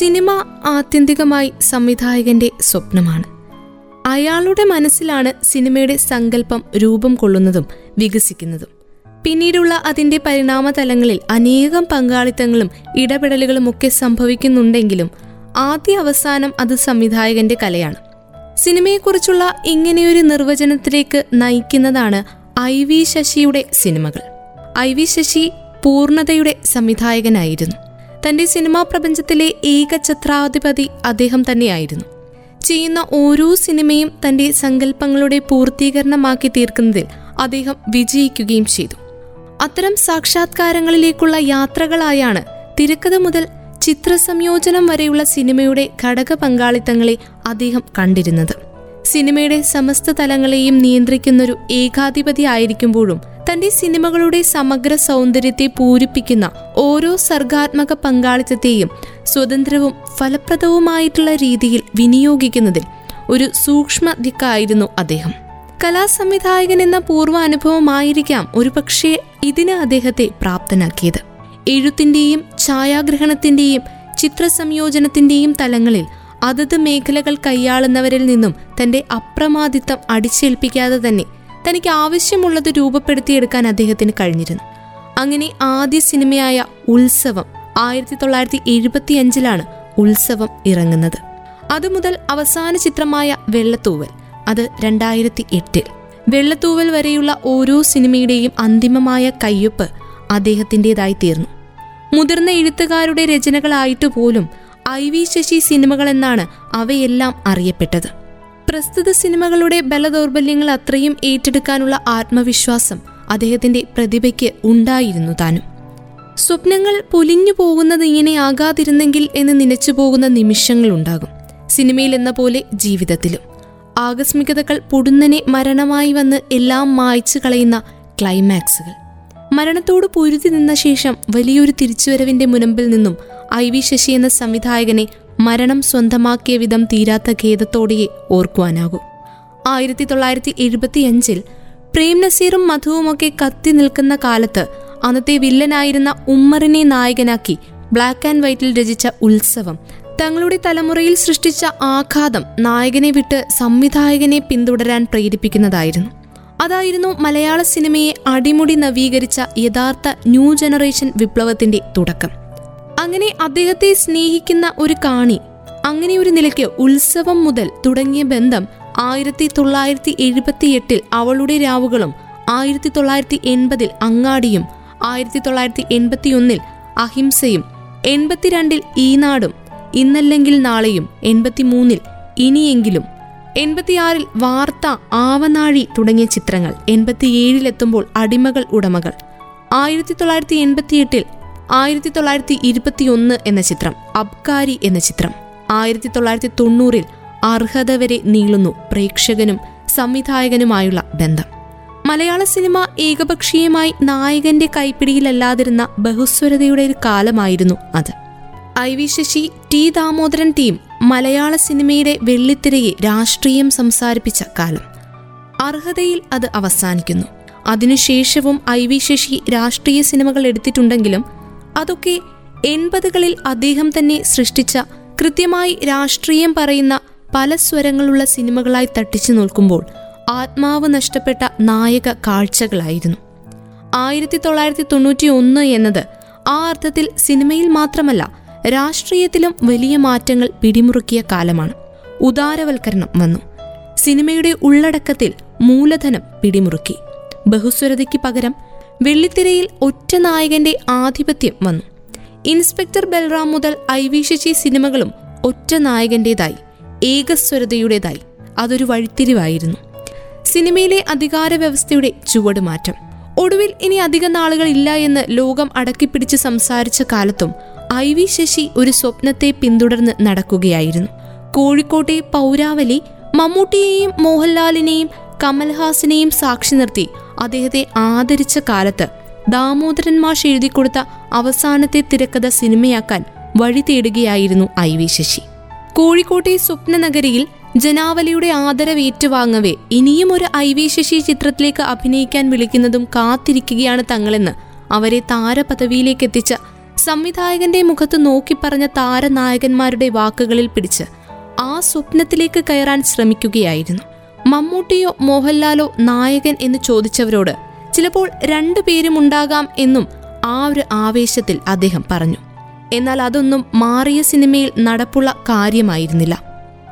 Cinema ആത്യന്തികമായി സംവിധായകന്റെ സ്വപ്നമാണ്. അയാളുടെ മനസ്സിലാണ് സിനിമയുടെ സങ്കല്പം രൂപം കൊള്ളുന്നതും വികസിക്കുന്നതും. പിന്നീടുള്ള അതിന്റെ പരിണാമതലങ്ങളിൽ അനേകം പങ്കാളിത്തങ്ങളും ഇടപെടലുകളും ഒക്കെ സംഭവിക്കുന്നുണ്ടെങ്കിലും ആദ്യ അവസാനം അത് സംവിധായകന്റെ കലയാണ്. സിനിമയെക്കുറിച്ചുള്ള ഇങ്ങനെയൊരു നിർവചനത്തിലേക്ക് നയിക്കുന്നതാണ് ഐ വി ശശിയുടെ സിനിമകൾ. ഐ വി ശശി പൂർണതയുടെ സംവിധായകനായിരുന്നു. തന്റെ സിനിമാ പ്രപഞ്ചത്തിലെ ഏക ഛത്രാധിപതി അദ്ദേഹം തന്നെയായിരുന്നു. ചെയ്യുന്ന ഓരോ സിനിമയും തന്റെ സങ്കല്പങ്ങളുടെ പൂർത്തീകരണമാക്കി തീർക്കുന്നതിൽ അദ്ദേഹം വിജയിക്കുകയും ചെയ്തു. അത്തരം സാക്ഷാത്കാരങ്ങളിലേക്കുള്ള യാത്രകളായാണ് തിരക്കഥ മുതൽ ചിത്രസംയോജനം വരെയുള്ള സിനിമയുടെ ഘടക പങ്കാളിത്തങ്ങളെ അദ്ദേഹം കണ്ടിരുന്നത്. സിനിമയുടെ സമസ്ത തലങ്ങളെയും നിയന്ത്രിക്കുന്നൊരു ഏകാധിപതി ആയിരിക്കുമ്പോഴും തന്റെ സിനിമകളുടെ സമഗ്ര സൗന്ദര്യത്തെ പൂരിപ്പിക്കുന്ന ഓരോ സർഗാത്മക പങ്കാളിത്തത്തെയും സ്വതന്ത്രവും ഫലപ്രദവുമായിട്ടുള്ള രീതിയിൽ വിനിയോഗിക്കുന്നതിൽ ഒരു സൂക്ഷ്മ ദിക്കായിരുന്നു അദ്ദേഹം. കലാസംവിധായകൻ എന്ന പൂർവ അനുഭവമായിരിക്കാം ഒരുപക്ഷെ ഇതിന് അദ്ദേഹത്തെ പ്രാപ്തനാക്കിയത്. എഴുത്തിന്റെയും ഛായാഗ്രഹണത്തിന്റെയും ചിത്രസംയോജനത്തിന്റെയും തലങ്ങളിൽ അതത് മേഖലകൾ കൈയാളുന്നവരിൽ നിന്നും തന്റെ അപ്രമാദിത്വം അടിച്ചേൽപ്പിക്കാതെ തന്നെ തനിക്ക് ആവശ്യമുള്ളത് രൂപപ്പെടുത്തിയെടുക്കാൻ അദ്ദേഹത്തിന് കഴിഞ്ഞിരുന്നു. അങ്ങനെ ആദ്യ സിനിമയായ ഉത്സവം ആയിരത്തി തൊള്ളായിരത്തി എഴുപത്തി അഞ്ചിലാണ് ഉത്സവം ഇറങ്ങുന്നത്. അതുമുതൽ അവസാന ചിത്രമായ വെള്ളത്തൂവൽ അത് രണ്ടായിരത്തി എട്ടിൽ വെള്ളത്തൂവൽ വരെയുള്ള ഓരോ സിനിമയുടെയും അന്തിമമായ കയ്യൊപ്പ് അദ്ദേഹത്തിന്റെതായി തീർന്നു. മുതിർന്ന എഴുത്തുകാരുടെ രചനകളായിട്ട് പോലും ഐ വി ശശി സിനിമകളെന്നാണ് അവയെല്ലാം അറിയപ്പെട്ടത്. പ്രസ്തുത സിനിമകളുടെ ബലദൗർബല്യങ്ങൾ അത്രയും ഏറ്റെടുക്കാനുള്ള ആത്മവിശ്വാസം അദ്ദേഹത്തിന്റെ പ്രതിഭയ്ക്ക് ഉണ്ടായിരുന്നു താനും. സ്വപ്നങ്ങൾ പൊലിഞ്ഞു പോകുന്നത് ഇങ്ങനെ ആകാതിരുന്നെങ്കിൽ എന്ന് നനച്ചു പോകുന്ന നിമിഷങ്ങളുണ്ടാകും സിനിമയിൽ എന്ന പോലെ ജീവിതത്തിലും. ആകസ്മികതകൾ പൊടുന്നനെ മരണമായി വന്ന് എല്ലാം മായ്ച്ചു കളയുന്ന ക്ലൈമാക്സുകൾ. മരണത്തോട് പൊരുതി നിന്ന ശേഷം വലിയൊരു തിരിച്ചുവരവിന്റെ മുനമ്പിൽ നിന്നും ഐ വി ശശി എന്ന സംവിധായകനെ മരണം സ്വന്തമാക്കിയ വിധം തീരാത്ത ഖേദത്തോടെയെ ഓർക്കുവാനാകൂ. ആയിരത്തി തൊള്ളായിരത്തി എഴുപത്തിയഞ്ചിൽ പ്രേം നസീറും മധുവുമൊക്കെ കത്തി നിൽക്കുന്ന കാലത്ത് അന്നത്തെ വില്ലനായിരുന്ന ഉമ്മറിനെ നായകനാക്കി ബ്ലാക്ക് ആൻഡ് വൈറ്റിൽ രചിച്ച ഉത്സവം തങ്ങളുടെ തലമുറയിൽ സൃഷ്ടിച്ച ആഘാതം നായകനെ വിട്ട് സംവിധായകനെ പിന്തുടരാൻ പ്രേരിപ്പിക്കുന്നതായിരുന്നു. അതായിരുന്നു മലയാള സിനിമയെ അടിമുടി നവീകരിച്ച യഥാർത്ഥ ന്യൂ ജനറേഷൻ വിപ്ലവത്തിന്റെ തുടക്കം. അങ്ങനെ അദ്ദേഹത്തെ സ്നേഹിക്കുന്ന ഒരു കാണി അങ്ങനെ ഒരു നിലയ്ക്ക് ഉത്സവം മുതൽ തുടങ്ങിയ ബന്ധം ആയിരത്തി തൊള്ളായിരത്തി എഴുപത്തി എട്ടിൽ അവളുടെ രാവുകളും ആയിരത്തി തൊള്ളായിരത്തി എൺപതിൽ അങ്ങാടിയും ആയിരത്തി തൊള്ളായിരത്തി എൺപത്തിയൊന്നിൽ അഹിംസയും എൺപത്തിരണ്ടിൽ ഈനാടും ഇന്നല്ലെങ്കിൽ നാളെയും എൺപത്തിമൂന്നിൽ ഇനിയെങ്കിലും എൺപത്തിയാറിൽ വാർത്ത ആവനാഴി തുടങ്ങിയ ചിത്രങ്ങൾ എൺപത്തിയേഴിലെത്തുമ്പോൾ അടിമകൾ ഉടമകൾ ആയിരത്തി തൊള്ളായിരത്തി എൺപത്തിയെട്ടിൽ ആയിരത്തി തൊള്ളായിരത്തി ഇരുപത്തിയൊന്ന് എന്ന ചിത്രം അബ്കാരി എന്ന ചിത്രം. ആയിരത്തി തൊള്ളായിരത്തി തൊണ്ണൂറിൽ അർഹത വരെ നീളുന്നു പ്രേക്ഷകനും സംവിധായകനുമായുള്ള ബന്ധം. മലയാള സിനിമ ഏകപക്ഷീയമായി നായകന്റെ കൈപ്പിടിയിലല്ലാതിരുന്ന ബഹുസ്വരതയുടെ ഒരു കാലമായിരുന്നു അത്. I V Sasi T Damodaran team Malayala സിനിമയുടെ വെള്ളിത്തിരയെ രാഷ്ട്രീയം സംസാരിപ്പിച്ച കാലം. അർഹതയിൽ അത് അവസാനിക്കുന്നു. അതിനുശേഷവും ഐ വി ശശി രാഷ്ട്രീയ സിനിമകൾ എടുത്തിട്ടുണ്ടെങ്കിലും അതൊക്കെ എൺപതുകളിൽ അദ്ദേഹം തന്നെ സൃഷ്ടിച്ച കൃത്യമായി രാഷ്ട്രീയം പറയുന്ന പല സ്വരങ്ങളുള്ള സിനിമകളായി തട്ടിച്ചു നോക്കുമ്പോൾ ആത്മാവ് നഷ്ടപ്പെട്ട നായക കാഴ്ചകളായിരുന്നു. ആയിരത്തി തൊള്ളായിരത്തി തൊണ്ണൂറ്റി ഒന്ന് എന്നത് ആ അർത്ഥത്തിൽ സിനിമയിൽ മാത്രമല്ല രാഷ്ട്രീയത്തിലും വലിയ മാറ്റങ്ങൾ പിടിമുറുക്കിയ കാലമാണ്. ഉദാരവൽക്കരണം വന്നു. സിനിമയുടെ ഉള്ളടക്കത്തിൽ മൂലധനം പിടിമുറുക്കി. ബഹുസ്വരതയ്ക്ക് പകരം വെള്ളിത്തിരയിൽ ഒറ്റ നായകന്റെ ആധിപത്യം വന്നു. ഇൻസ്പെക്ടർ ബൽറാം മുതൽ ഐ വി ശശി സിനിമകളും ഒറ്റ നായകന്റേതായി ഏകസ്വരതയുടേതായി. അതൊരു വഴിത്തിരിവായിരുന്നു. സിനിമയിലെ അധികാര വ്യവസ്ഥയുടെ ചുവടുമാറ്റം ഒടുവിൽ ഇനി അധിക നാളുകൾ ഇല്ല എന്ന് ലോകം അടക്കിപ്പിടിച്ച് സംസാരിച്ച കാലത്തും ഐ വി ശശി ഒരു സ്വപ്നത്തെ പിന്തുടർന്ന് നടക്കുകയായിരുന്നു. കോഴിക്കോട്ടെ പൗരാവലി മമ്മൂട്ടിയെയും മോഹൻലാലിനെയും കമൽഹാസിനെയും സാക്ഷി നിർത്തി. അദ്ദേഹത്തെ ആദരിച്ച കാലത്ത് ദാമോദരൻ മാഷ് എഴുതിക്കൊടുത്ത അവസാനത്തെ തിരക്കഥ സിനിമയാക്കാൻ വഴി തേടുകയായിരുന്നു ഐ വി ശശി. കോഴിക്കോട്ടെ സ്വപ്നനഗരിയിൽ ജനാവലിയുടെ ആദരവ് ഏറ്റുവാങ്ങവേ ഇനിയും ഒരു ഐ വി ശശി ചിത്രത്തിലേക്ക് അഭിനയിക്കാൻ വിളിക്കുന്നതും കാത്തിരിക്കുകയാണ് തങ്ങളെന്ന് അവരെ താരപദവിയിലേക്ക് എത്തിച്ച സംവിധായകന്റെ മുഖത്ത് നോക്കിപ്പറഞ്ഞ താരനായകന്മാരുടെ വാക്കുകളിൽ പിടിച്ച് ആ സ്വപ്നത്തിലേക്ക് കയറാൻ ശ്രമിക്കുകയായിരുന്നു. മമ്മൂട്ടിയോ മോഹൻലാലോ നായകൻ എന്ന് ചോദിച്ചവരോട് ചിലപ്പോൾ രണ്ടു പേരും ഉണ്ടാകാം എന്നും ആ ഒരു ആവേശത്തിൽ അദ്ദേഹം പറഞ്ഞു. എന്നാൽ അതൊന്നും മാറിയ സിനിമയിൽ നടപ്പുള്ള കാര്യമായിരുന്നില്ല.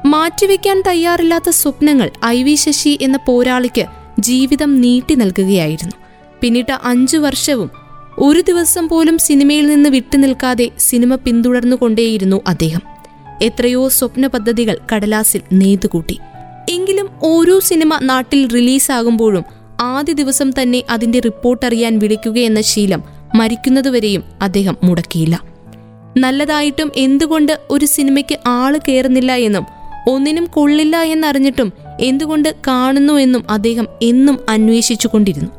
മാറ്റിവെക്കാൻ തയ്യാറില്ലാത്ത സ്വപ്നങ്ങൾ ഐ വി ശശി എന്ന പോരാളിക്ക് ജീവിതം നീട്ടി നൽകുകയായിരുന്നു. പിന്നീട് അഞ്ചു വർഷവും ഒരു ദിവസം പോലും സിനിമയിൽ നിന്ന് വിട്ടുനിൽക്കാതെ സിനിമ പിന്തുടർന്നുകൊണ്ടേയിരുന്നു അദ്ദേഹം. എത്രയോ സ്വപ്ന പദ്ധതികൾ കടലാസിൽ നെയ്തുകൂട്ടി. എങ്കിലും ഓരോ സിനിമ നാട്ടിൽ റിലീസാകുമ്പോഴും ആദ്യ ദിവസം തന്നെ അതിന്റെ റിപ്പോർട്ട് അറിയാൻ വിളിക്കുകയെന്ന ശീലം മരിക്കുന്നതുവരെയും അദ്ദേഹം മുടക്കിയില്ല. നല്ലതായിട്ടും എന്തുകൊണ്ട് ഒരു സിനിമയ്ക്ക് ആൾ കയറുന്നില്ല എന്നും ഒന്നിനും കൊള്ളില്ല എന്നറിഞ്ഞിട്ടും എന്തുകൊണ്ട് കാണുന്നു എന്നും അദ്ദേഹം എന്നും അന്വേഷിച്ചുകൊണ്ടിരുന്നു.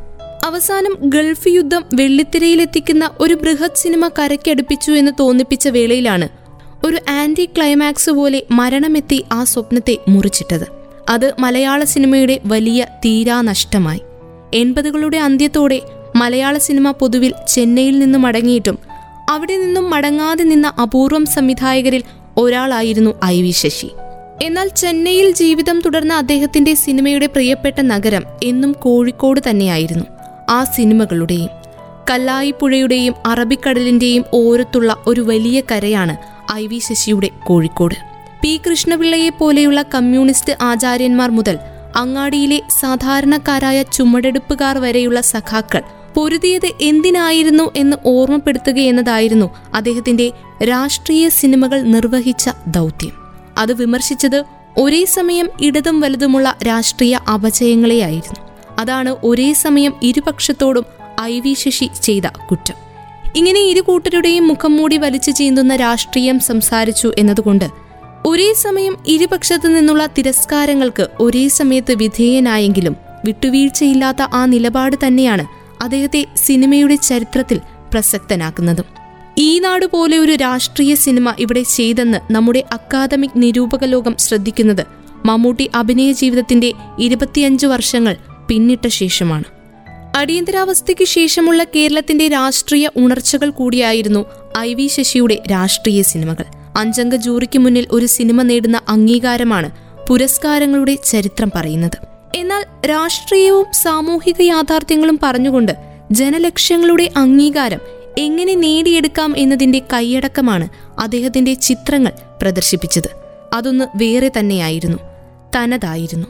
അവസാനം ഗൾഫ് യുദ്ധം വെള്ളിത്തിരയിലെത്തിക്കുന്ന ഒരു ബൃഹത് സിനിമ കരയ്ക്കടുപ്പിച്ചു എന്ന് തോന്നിപ്പിച്ച വേളയിലാണ് ഒരു ആന്റി ക്ലൈമാക്സ് പോലെ മരണമെത്തി ആ സ്വപ്നത്തെ മുറിച്ചിട്ടത്. അത് മലയാള സിനിമയുടെ വലിയ തീരാനഷ്ടമായി. എൺപതുകളുടെ അന്ത്യത്തോടെ മലയാള സിനിമ പൊതുവിൽ ചെന്നൈയിൽ നിന്നും മടങ്ങിയിട്ടും അവിടെ നിന്നും മടങ്ങാതെ നിന്ന അപൂർവം സംവിധായകരിൽ ഒരാളായിരുന്നു ഐ വി ശശി. എന്നാൽ ചെന്നൈയിൽ ജീവിതം തുടർന്ന അദ്ദേഹത്തിന്റെ സിനിമയുടെ പ്രിയപ്പെട്ട നഗരം എന്നും കോഴിക്കോട് തന്നെയായിരുന്നു ആ സിനിമകളുടെയും കല്ലായിപ്പുഴയുടെയും അറബിക്കടലിന്റെയും ഓരത്തുള്ള ഒരു വലിയ കരയാണ് ഐ വി ശശിയുടെ കോഴിക്കോട്. പി കൃഷ്ണപിള്ളയെ പോലെയുള്ള കമ്മ്യൂണിസ്റ്റ് ആചാര്യന്മാർ മുതൽ അങ്ങാടിയിലെ സാധാരണക്കാരായ ചുമടെടുപ്പുകാർ വരെയുള്ള സഖാക്കൾ പൊരുതിയത് എന്തിനായിരുന്നു എന്ന് ഓർമ്മപ്പെടുത്തുകയെന്നതായിരുന്നു അദ്ദേഹത്തിന്റെ രാഷ്ട്രീയ സിനിമകൾ നിർവഹിച്ച ദൗത്യം. അത് വിമർശിച്ചത് ഒരേ സമയം ഇടതും വലുതുമുള്ള രാഷ്ട്രീയ അപജയങ്ങളെയായിരുന്നു അതാണ് ഒരേ സമയം ഇരുപക്ഷത്തോടും ഐ വി ശശി ചെയ്ത കുറ്റം. ഇങ്ങനെ ഇരു കൂട്ടരുടെയും മുഖം മൂടി വലിച്ചു ചീന്തുന്ന രാഷ്ട്രീയം സംസാരിച്ചു എന്നതുകൊണ്ട് ഒരേ സമയം ഇരുപക്ഷത്തു നിന്നുള്ള തിരസ്കാരങ്ങൾക്ക് ഒരേ സമയത്ത് വിധേയനായെങ്കിലും വിട്ടുവീഴ്ചയില്ലാത്ത ആ നിലപാട് തന്നെയാണ് അദ്ദേഹത്തെ സിനിമയുടെ ചരിത്രത്തിൽ പ്രസക്തനാക്കുന്നതും. ഈ നാട് പോലെ ഒരു രാഷ്ട്രീയ സിനിമ ഇവിടെ ചെയ്തെന്ന് നമ്മുടെ അക്കാദമിക് നിരൂപക ലോകം ശ്രദ്ധിക്കുന്നത് മമ്മൂട്ടി അഭിനയ ജീവിതത്തിന്റെ ഇരുപത്തിയഞ്ചു വർഷങ്ങൾ പിന്നിട്ട ശേഷമാണ്. അടിയന്തരാവസ്ഥയ്ക്ക് ശേഷമുള്ള കേരളത്തിന്റെ രാഷ്ട്രീയ ഉണർച്ചകൾ കൂടിയായിരുന്നു ഐ വി ശശിയുടെ രാഷ്ട്രീയ സിനിമകൾ. അഞ്ചംഗ ജൂറിക്ക് മുന്നിൽ ഒരു സിനിമ നേടുന്ന അംഗീകാരമാണ് പുരസ്കാരങ്ങളുടെ ചരിത്രം പറയുന്നത്. എന്നാൽ രാഷ്ട്രീയവും സാമൂഹിക യാഥാർത്ഥ്യങ്ങളും പറഞ്ഞുകൊണ്ട് ജനലക്ഷ്യങ്ങളുടെ അംഗീകാരം എങ്ങനെ നേടിയെടുക്കാം എന്നതിന്റെ കൈയടക്കമാണ് അദ്ദേഹത്തിന്റെ ചിത്രങ്ങൾ പ്രദർശിപ്പിച്ചത്. അതൊന്ന് വേറെ തന്നെയായിരുന്നു തനതായിരുന്നു.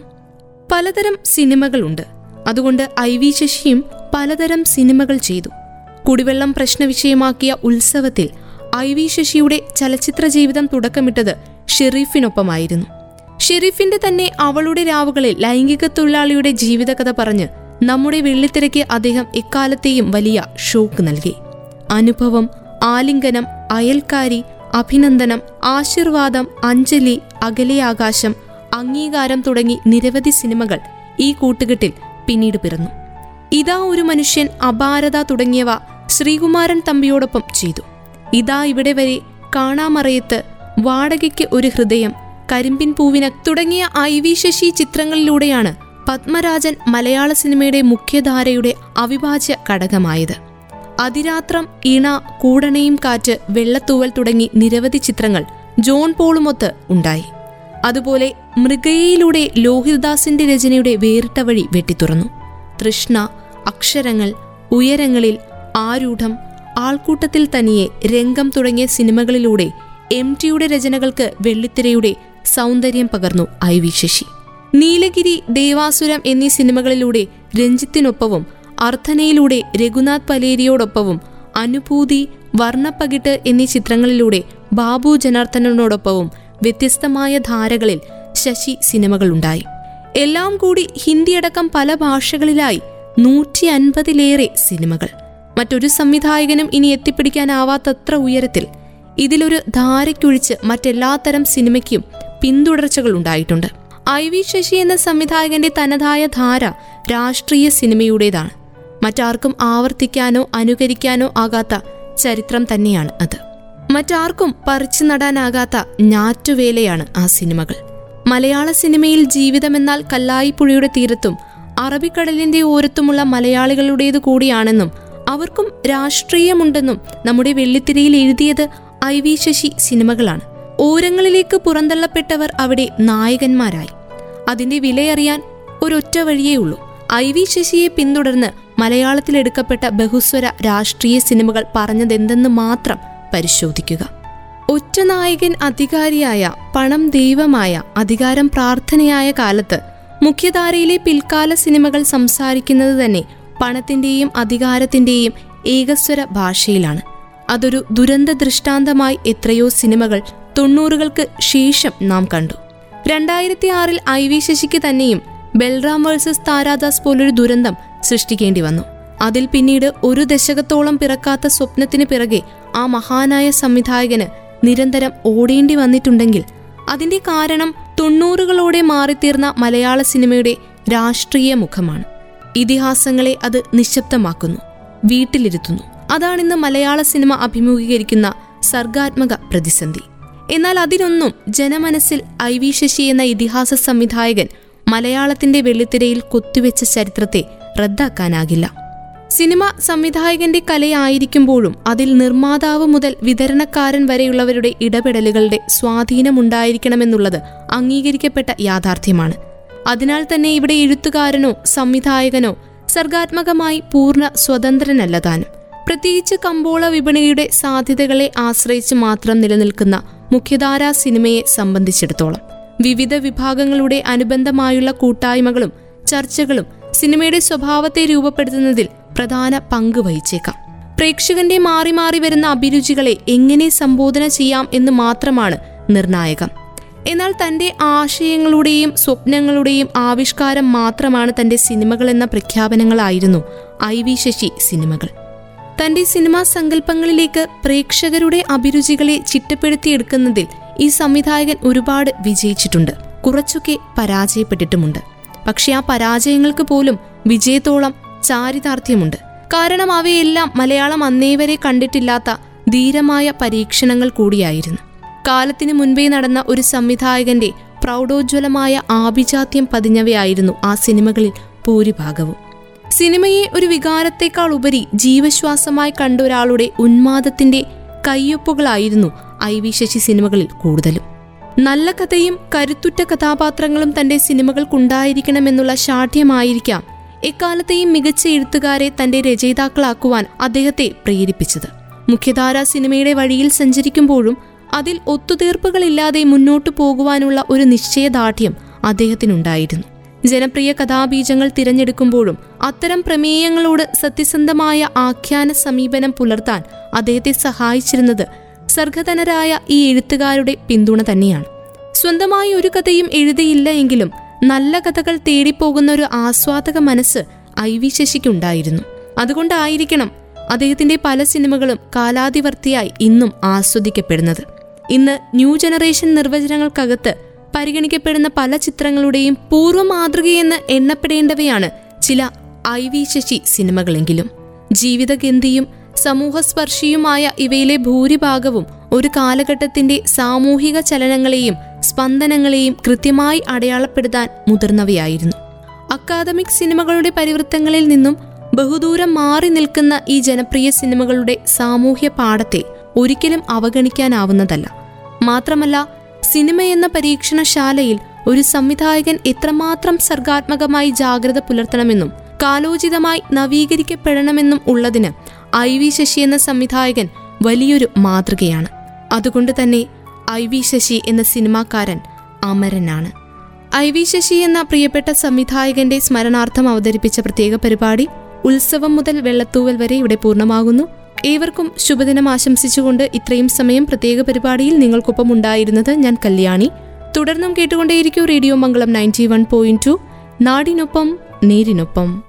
പലതരം സിനിമകളുണ്ട്. അതുകൊണ്ട് ഐ വി ശശിയും പലതരം സിനിമകൾ ചെയ്തു. കുടിവെള്ളം പ്രശ്നവിഷയമാക്കിയ ഉത്സവത്തിൽ ഐ വി ശശിയുടെ ചലച്ചിത്ര ജീവിതം തുടക്കമിട്ടത് ഷെറീഫിനൊപ്പമായിരുന്നു ഷെരീഫിന്റെ തന്നെ അവളുടെ രാവുകളിൽ ലൈംഗിക തൊഴിലാളിയുടെ ജീവിതകഥ പറഞ്ഞ് നമ്മുടെ വെള്ളിത്തിരയ്ക്ക് അദ്ദേഹം എക്കാലത്തെയും വലിയ ഷോക്ക് നൽകി. അനുഭവം ആലിംഗനം അയൽക്കാരി അഭിനന്ദനം ആശീർവാദം അഞ്ജലി അകലെ ആകാശം അംഗീകാരം തുടങ്ങി നിരവധി സിനിമകൾ ഈ കൂട്ടുകെട്ടിൽ പിന്നീട് പിറന്നു. ഇതാ ഒരു മനുഷ്യൻ അപാരത തുടങ്ങിയവ ശ്രീകുമാരൻ തമ്പിയോടൊപ്പം ചെയ്തു. ഇതാ ഇവിടെ വരെ കാണാമറയത്ത് വാടകയ്ക്ക് ഒരു ഹൃദയം കരിമ്പിൻ പൂവിന തുടങ്ങിയ ഐ വി ശശി ചിത്രങ്ങളിലൂടെയാണ് പത്മരാജൻ മലയാള സിനിമയുടെ മുഖ്യധാരയുടെ അവിഭാജ്യ ഘടകമായത്. അതിരാത്രം ഇണ കൂടണയും കാറ്റ് വെള്ളത്തൂവൽ തുടങ്ങി നിരവധി ചിത്രങ്ങൾ ജോൺ പോളുമൊത്ത് ഉണ്ടായി. അതുപോലെ മൃഗയയിലൂടെ ലോഹിതദാസിന്റെ രചനയുടെ വേറിട്ട വഴി വെട്ടിത്തുറന്നു. തൃഷ്ണ അക്ഷരങ്ങൾ ഉയരങ്ങളിൽ ആരൂഢം ആൾക്കൂട്ടത്തിൽ തനിയെ രംഗം തുടങ്ങിയ സിനിമകളിലൂടെ എം ടിയുടെ രചനകൾക്ക് വെള്ളിത്തിരയുടെ സൗന്ദര്യം പകർന്നു ഐ വി ശശി. നീലഗിരി ദേവാസുരം എന്നീ സിനിമകളിലൂടെ രഞ്ജിത്തിനൊപ്പവും അർത്ഥനയിലൂടെ രഘുനാഥ് പലേരിയോടൊപ്പവും അനുഭൂതി വർണപ്പകിട്ട് എന്നീ ചിത്രങ്ങളിലൂടെ ബാബു ജനാർദ്ദനോടൊപ്പവും വ്യത്യസ്തമായ ധാരകളിൽ ശശി സിനിമകളുണ്ടായി. എല്ലാം കൂടി ഹിന്ദിയടക്കം പല ഭാഷകളിലായി നൂറ്റി അൻപതിലേറെ സിനിമകൾ. മറ്റൊരു സംവിധായകനും ഇനി എത്തിപ്പിടിക്കാനാവാത്തത്ര ഉയരത്തിൽ. ഇതിലൊരു ധാരയ്ക്കൊഴിച്ച് മറ്റെല്ലാത്തരം സിനിമയ്ക്കും പിന്തുടർച്ചകൾ ഉണ്ടായിട്ടുണ്ട്. ഐ വി ശശി എന്ന സംവിധായകന്റെ തനതായ ധാര രാഷ്ട്രീയ സിനിമയുടേതാണ്. മറ്റാർക്കും ആവർത്തിക്കാനോ അനുകരിക്കാനോ ആകാത്ത ചരിത്രം തന്നെയാണ് അത്. മറ്റാർക്കും പറിച്ചു നടാനാകാത്ത ഞാറ്റുവേലയാണ് ആ സിനിമകൾ. മലയാള സിനിമയിൽ ജീവിതമെന്നാൽ കല്ലായിപ്പുഴയുടെ തീരത്തും അറബിക്കടലിന്റെ ഓരത്തുമുള്ള മലയാളികളുടേതു കൂടിയാണെന്നും അവർക്കും രാഷ്ട്രീയമുണ്ടെന്നും നമ്മുടെ വെള്ളിത്തിരയിൽ എഴുതിയത് ഐ വി ശശി സിനിമകളാണ്. ഓരങ്ങളിലേക്ക് പുറന്തള്ളപ്പെട്ടവർ അവിടെ നായകന്മാരായി. അതിന്റെ വിലയറിയാൻ ഒരൊറ്റ വഴിയേ ഉള്ളൂ. ഐ വി ശശിയെ പിന്തുടർന്ന് മലയാളത്തിലെടുക്കപ്പെട്ട ബഹുസ്വര രാഷ്ട്രീയ സിനിമകൾ പറഞ്ഞതെന്തെന്ന് മാത്രം പരിശോധിക്കുക. ഒറ്റ നായകൻ അധികാരിയായ പണം ദൈവമായ അധികാരം പ്രാർത്ഥനയായ കാലത്ത് മുഖ്യധാരയിലെ പിൽക്കാല സിനിമകൾ സംസാരിക്കുന്നത് തന്നെ പണത്തിന്റെയും അധികാരത്തിന്റെയും ഏകസ്വര ഭാഷയിലാണ്. അതൊരു ദുരന്ത ദൃഷ്ടാന്തമായി എത്രയോ സിനിമകൾ തൊണ്ണൂറുകൾക്ക് ശേഷം നാം കണ്ടു. രണ്ടായിരത്തി ആറിൽ ഐ വി ശശിക്ക് തന്നെയും ബൽറാം വേഴ്സസ് താരാദാസ് പോലൊരു ദുരന്തം സൃഷ്ടിക്കേണ്ടി വന്നു. അതിൽ പിന്നീട് ഒരു ദശകത്തോളം പിറക്കാത്ത സ്വപ്നത്തിന് പിറകെ ആ മഹാനായ സംവിധായകന് നിരന്തരം ഓടേണ്ടി വന്നിട്ടുണ്ടെങ്കിൽ അതിന്റെ കാരണം തൊണ്ണൂറുകളോടെ മാറിത്തീർന്ന മലയാള സിനിമയുടെ രാഷ്ട്രീയ മുഖമാണ്. ഇതിഹാസങ്ങളെ അത് നിശബ്ദമാക്കുന്നു വീട്ടിലിരുത്തുന്നു. അതാണിന്ന് മലയാള സിനിമ അഭിമുഖീകരിക്കുന്ന സർഗാത്മക പ്രതിസന്ധി. എന്നാൽ അതിനൊന്നും ജനമനസ്സിൽ ഐ വി ശശി എന്ന ഇതിഹാസ സംവിധായകൻ മലയാളത്തിന്റെ വെള്ളിത്തിരയിൽ കൊത്തിവെച്ച ചരിത്രത്തെ റദ്ദാക്കാനാകില്ല. സിനിമ സംവിധായകന്റെ കലയായിരിക്കുമ്പോഴും അതിൽ നിർമ്മാതാവ് മുതൽ വിതരണക്കാരൻ വരെയുള്ളവരുടെ ഇടപെടലുകളുടെ സ്വാധീനമുണ്ടായിരിക്കണമെന്നുള്ളത് അംഗീകരിക്കപ്പെട്ട യാഥാർത്ഥ്യമാണ്. അതിനാൽ തന്നെ ഇവിടെ എഴുത്തുകാരനോ സംവിധായകനോ സർഗാത്മകമായി പൂർണ സ്വതന്ത്രനല്ല താനും. പ്രത്യേകിച്ച് കമ്പോള വിപണിയുടെ സാധ്യതകളെ ആശ്രയിച്ച് മാത്രം നിലനിൽക്കുന്ന മുഖ്യധാരാ സിനിമയെ സംബന്ധിച്ചിടത്തോളം. വിവിധ വിഭാഗങ്ങളുടെ അനുബന്ധമായുള്ള കൂട്ടായ്മകളും ചർച്ചകളും സിനിമയുടെ സ്വഭാവത്തെ രൂപപ്പെടുത്തുന്നതിൽ പ്രധാന പങ്ക് വഹിച്ചേക്കാം. പ്രേക്ഷകന്റെ മാറി മാറി വരുന്ന അഭിരുചികളെ എങ്ങനെ സംബോധന ചെയ്യാം എന്ന് മാത്രമാണ് നിർണായകം. എന്നാൽ തന്റെ ആശയങ്ങളുടെയും സ്വപ്നങ്ങളുടെയും ആവിഷ്കാരം മാത്രമാണ് തന്റെ സിനിമകൾ എന്ന പ്രഖ്യാപനങ്ങളായിരുന്നു ഐ വി ശശി സിനിമകൾ. തന്റെ സിനിമാ സങ്കല്പങ്ങളിലേക്ക് പ്രേക്ഷകരുടെ അഭിരുചികളെ ചിട്ടപ്പെടുത്തിയെടുക്കുന്നതിൽ ഈ സംവിധായകൻ ഒരുപാട് വിജയിച്ചിട്ടുണ്ട്. കുറച്ചൊക്കെ പരാജയപ്പെട്ടിട്ടുമുണ്ട്. പക്ഷെ ആ പരാജയങ്ങൾക്ക് പോലും വിജയത്തോളം ചാരിതാർത്ഥ്യമുണ്ട്. കാരണം അവയെല്ലാം മലയാളം അന്നേവരെ കണ്ടിട്ടില്ലാത്ത ധീരമായ പരീക്ഷണങ്ങൾ കൂടിയായിരുന്നു. കാലത്തിനു മുൻപേ നടന്ന ഒരു സംവിധായകന്റെ പ്രൗഢോജ്വലമായ ആഭിജാത്യം പതിഞ്ഞവയായിരുന്നു ആ സിനിമകളിൽ ഭൂരിഭാഗവും. സിനിമയെ ഒരു വികാരത്തെക്കാൾ ഉപരി ജീവശ്വാസമായി കണ്ട ഒരാളുടെ ഉന്മാദത്തിന്റെ കയ്യൊപ്പുകളായിരുന്നു ഐ വി ശശി സിനിമകളിൽ കൂടുതലും. നല്ല കഥയും കരുത്തുറ്റ കഥാപാത്രങ്ങളും തന്റെ സിനിമകൾക്കുണ്ടായിരിക്കണമെന്നുള്ള ശാഠ്യമായിരിക്കാം എക്കാലത്തെയും മികച്ച എഴുത്തുകാരെ തന്റെ രചയിതാക്കളാക്കുവാൻ അദ്ദേഹത്തെ പ്രേരിപ്പിച്ചത്. മുഖ്യധാരാ സിനിമയുടെ വഴിയിൽ സഞ്ചരിക്കുമ്പോഴും അതിൽ ഒത്തുതീർപ്പുകളില്ലാതെ മുന്നോട്ടു പോകുവാനുള്ള ഒരു നിശ്ചയദാർഢ്യം അദ്ദേഹത്തിനുണ്ടായിരുന്നു. ജനപ്രിയ കഥാബീജങ്ങൾ തിരഞ്ഞെടുക്കുമ്പോഴും അത്തരം പ്രമേയങ്ങളോട് സത്യസന്ധമായ ആഖ്യാന സമീപനം പുലർത്താൻ അദ്ദേഹത്തെ സഹായിച്ചിരുന്നത് സർഗധനരായ ഈ എഴുത്തുകാരുടെ പിന്തുണ തന്നെയാണ്. സ്വന്തമായി ഒരു കഥയും എഴുതിയില്ല എങ്കിലും നല്ല കഥകൾ തേടിപ്പോകുന്ന ഒരു ആസ്വാദക മനസ്സ് ഐ വി ശശിക്കുണ്ടായിരുന്നു. അതുകൊണ്ടായിരിക്കണം അദ്ദേഹത്തിന്റെ പല സിനിമകളും കാലാതിവർത്തിയായി ഇന്നും ആസ്വദിക്കപ്പെടുന്നത്. ഇന്ന് ന്യൂ ജനറേഷൻ നിർവചനങ്ങൾക്കകത്ത് പരിഗണിക്കപ്പെടുന്ന പല ചിത്രങ്ങളുടെയും പൂർവ മാതൃകയെന്ന് എണ്ണപ്പെടേണ്ടവയാണ് ചില ഐ വി ശശി സിനിമകളെങ്കിലും. ജീവിതഗന്ധിയും സമൂഹസ്പർശിയുമായ ഇവയിലെ ഭൂരിഭാഗവും ഒരു കാലഘട്ടത്തിന്റെ സാമൂഹിക ചലനങ്ങളെയും സ്പന്ദനങ്ങളെയും കൃത്യമായി അടയാളപ്പെടുത്താൻ മുതിർന്നവയായിരുന്നു. അക്കാദമിക് സിനിമകളുടെ പരിവൃത്തങ്ങളിൽ നിന്നും ബഹുദൂരം മാറി നിൽക്കുന്ന ഈ ജനപ്രിയ സിനിമകളുടെ സാമൂഹ്യ പാഠത്തെ ഒരിക്കലും അവഗണിക്കാനാവുന്നതല്ല. മാത്രമല്ല സിനിമ എന്ന പരീക്ഷണശാലയിൽ ഒരു സംവിധായകൻ എത്രമാത്രം സർഗാത്മകമായി ജാഗ്രത പുലർത്തണമെന്നും കാലോചിതമായി നവീകരിക്കപ്പെടണമെന്നും ഉള്ളതിന് ഐ വി ശശി എന്ന സംവിധായകൻ വലിയൊരു മാതൃകയാണ്. അതുകൊണ്ട് തന്നെ ഐ വി ശശി എന്ന സിനിമാക്കാരൻ അമരനാണ്. ഐ വി ശശി എന്ന പ്രിയപ്പെട്ട സംവിധായകന്റെ സ്മരണാർത്ഥം അവതരിപ്പിച്ച പ്രത്യേക പരിപാടി ഉത്സവം മുതൽ വെള്ളത്തൂവൽ വരെ ഇവിടെ പൂർണമാകുന്നു. ഏവർക്കും ശുഭദിനം ആശംസിച്ചുകൊണ്ട് ഇത്രയും സമയം പ്രത്യേക പരിപാടിയിൽ നിങ്ങൾക്കൊപ്പം ഉണ്ടായിരുന്നത് ഞാൻ കല്യാണി. തുടർന്നും കേട്ടുകൊണ്ടേയിരിക്കും radio Mangalam ninety one point two നാടിനൊപ്പം നേരിനൊപ്പം.